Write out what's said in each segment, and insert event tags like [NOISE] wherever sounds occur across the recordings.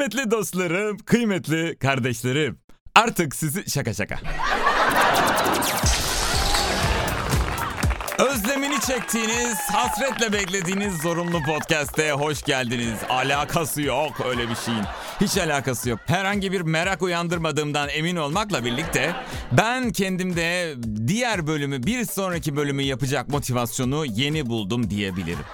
Kıymetli dostlarım, kıymetli kardeşlerim. Artık sizi şaka şaka. Özlemini çektiğiniz, hasretle beklediğiniz zorunlu podcast'e hoş geldiniz. Alakası yok öyle bir şeyin. Hiç alakası yok. Herhangi bir merak uyandırmadığımdan emin olmakla birlikte ben kendimde diğer bölümü, bir sonraki bölümü yapacak motivasyonu yeni buldum diyebilirim.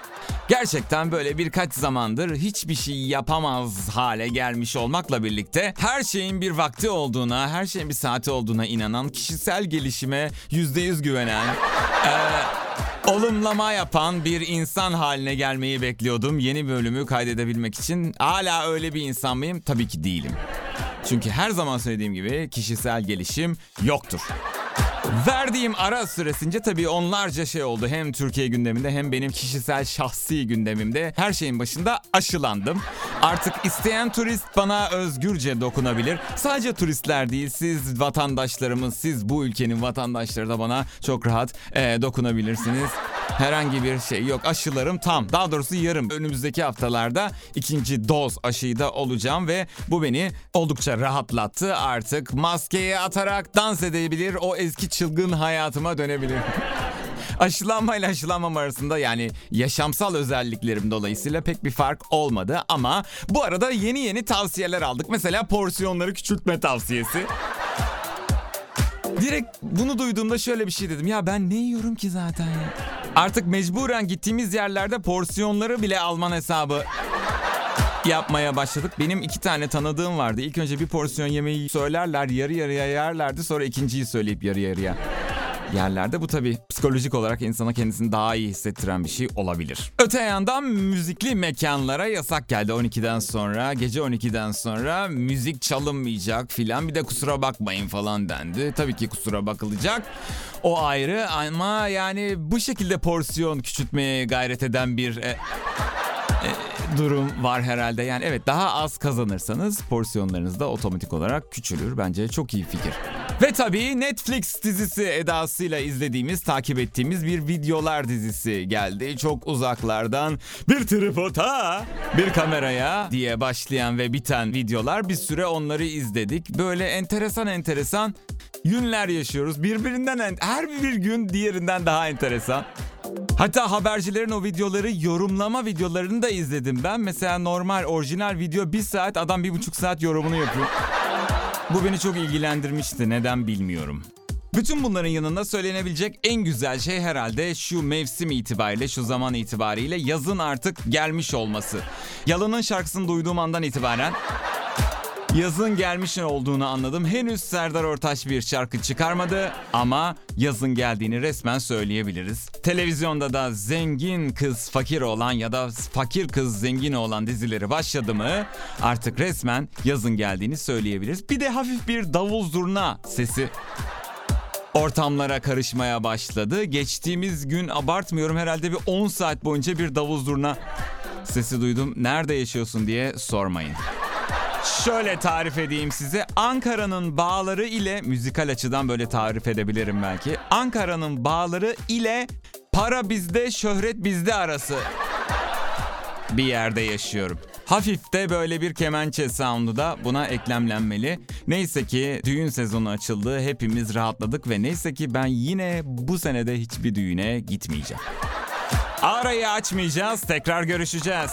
Gerçekten böyle birkaç zamandır hiçbir şey yapamaz hale gelmiş olmakla birlikte her şeyin bir vakti olduğuna, her şeyin bir saati olduğuna inanan, kişisel gelişime %100 güvenen, ee, olumlama yapan bir insan haline gelmeyi bekliyordum yeni bölümü kaydedebilmek için. Hala öyle bir insan mıyım? Tabii ki değilim. Çünkü her zaman söylediğim gibi kişisel gelişim yoktur. Verdiğim ara süresince tabii onlarca şey oldu. Hem Türkiye gündeminde hem benim kişisel şahsi gündemimde her şeyin başında aşılandım. Artık isteyen turist bana özgürce dokunabilir. Sadece turistler değil siz vatandaşlarımız, siz bu ülkenin vatandaşları da bana çok rahat e, dokunabilirsiniz. Herhangi bir şey yok. Aşılarım tam. Daha doğrusu yarım. Önümüzdeki haftalarda ikinci doz aşıyı da olacağım ve bu beni oldukça rahatlattı. Artık maskeyi atarak dans edebilir, o eski çılgın hayatıma dönebilir. [LAUGHS] Aşılanma ile aşılanmam arasında yani yaşamsal özelliklerim dolayısıyla pek bir fark olmadı ama bu arada yeni yeni tavsiyeler aldık. Mesela porsiyonları küçültme tavsiyesi. Direkt bunu duyduğumda şöyle bir şey dedim. Ya ben ne yiyorum ki zaten ya? Artık mecburen gittiğimiz yerlerde porsiyonları bile alman hesabı yapmaya başladık. Benim iki tane tanıdığım vardı. İlk önce bir porsiyon yemeği söylerler, yarı yarıya yerlerdi. Sonra ikinciyi söyleyip yarı yarıya yerlerde. Bu tabii psikolojik olarak insana kendisini daha iyi hissettiren bir şey olabilir. Öte yandan müzikli mekanlara yasak geldi 12'den sonra. Gece 12'den sonra müzik çalınmayacak filan. Bir de kusura bakmayın falan dendi. Tabii ki kusura bakılacak. O ayrı ama yani bu şekilde porsiyon küçültmeye gayret eden bir... E, e, durum var herhalde. Yani evet daha az kazanırsanız porsiyonlarınız da otomatik olarak küçülür. Bence çok iyi fikir. Ve tabii Netflix dizisi edasıyla izlediğimiz, takip ettiğimiz bir videolar dizisi geldi. Çok uzaklardan bir tripota, bir kameraya diye başlayan ve biten videolar. Bir süre onları izledik. Böyle enteresan enteresan günler yaşıyoruz. Birbirinden her bir gün diğerinden daha enteresan. Hatta habercilerin o videoları yorumlama videolarını da izledim ben. Mesela normal orijinal video bir saat adam bir buçuk saat yorumunu yapıyor. Bu beni çok ilgilendirmişti neden bilmiyorum. Bütün bunların yanında söylenebilecek en güzel şey herhalde şu mevsim itibariyle, şu zaman itibariyle yazın artık gelmiş olması. Yalanın şarkısını duyduğum andan itibaren yazın gelmiş olduğunu anladım. Henüz Serdar Ortaç bir şarkı çıkarmadı ama yazın geldiğini resmen söyleyebiliriz. Televizyonda da zengin kız fakir olan ya da fakir kız zengin olan dizileri başladı mı artık resmen yazın geldiğini söyleyebiliriz. Bir de hafif bir davul zurna sesi ortamlara karışmaya başladı. Geçtiğimiz gün abartmıyorum herhalde bir 10 saat boyunca bir davul zurna sesi duydum. Nerede yaşıyorsun diye sormayın. Şöyle tarif edeyim size. Ankara'nın bağları ile müzikal açıdan böyle tarif edebilirim belki. Ankara'nın bağları ile para bizde, şöhret bizde arası bir yerde yaşıyorum. Hafif de böyle bir kemençe sound'u da buna eklemlenmeli. Neyse ki düğün sezonu açıldı. Hepimiz rahatladık ve neyse ki ben yine bu senede hiçbir düğüne gitmeyeceğim. Arayı açmayacağız. Tekrar görüşeceğiz.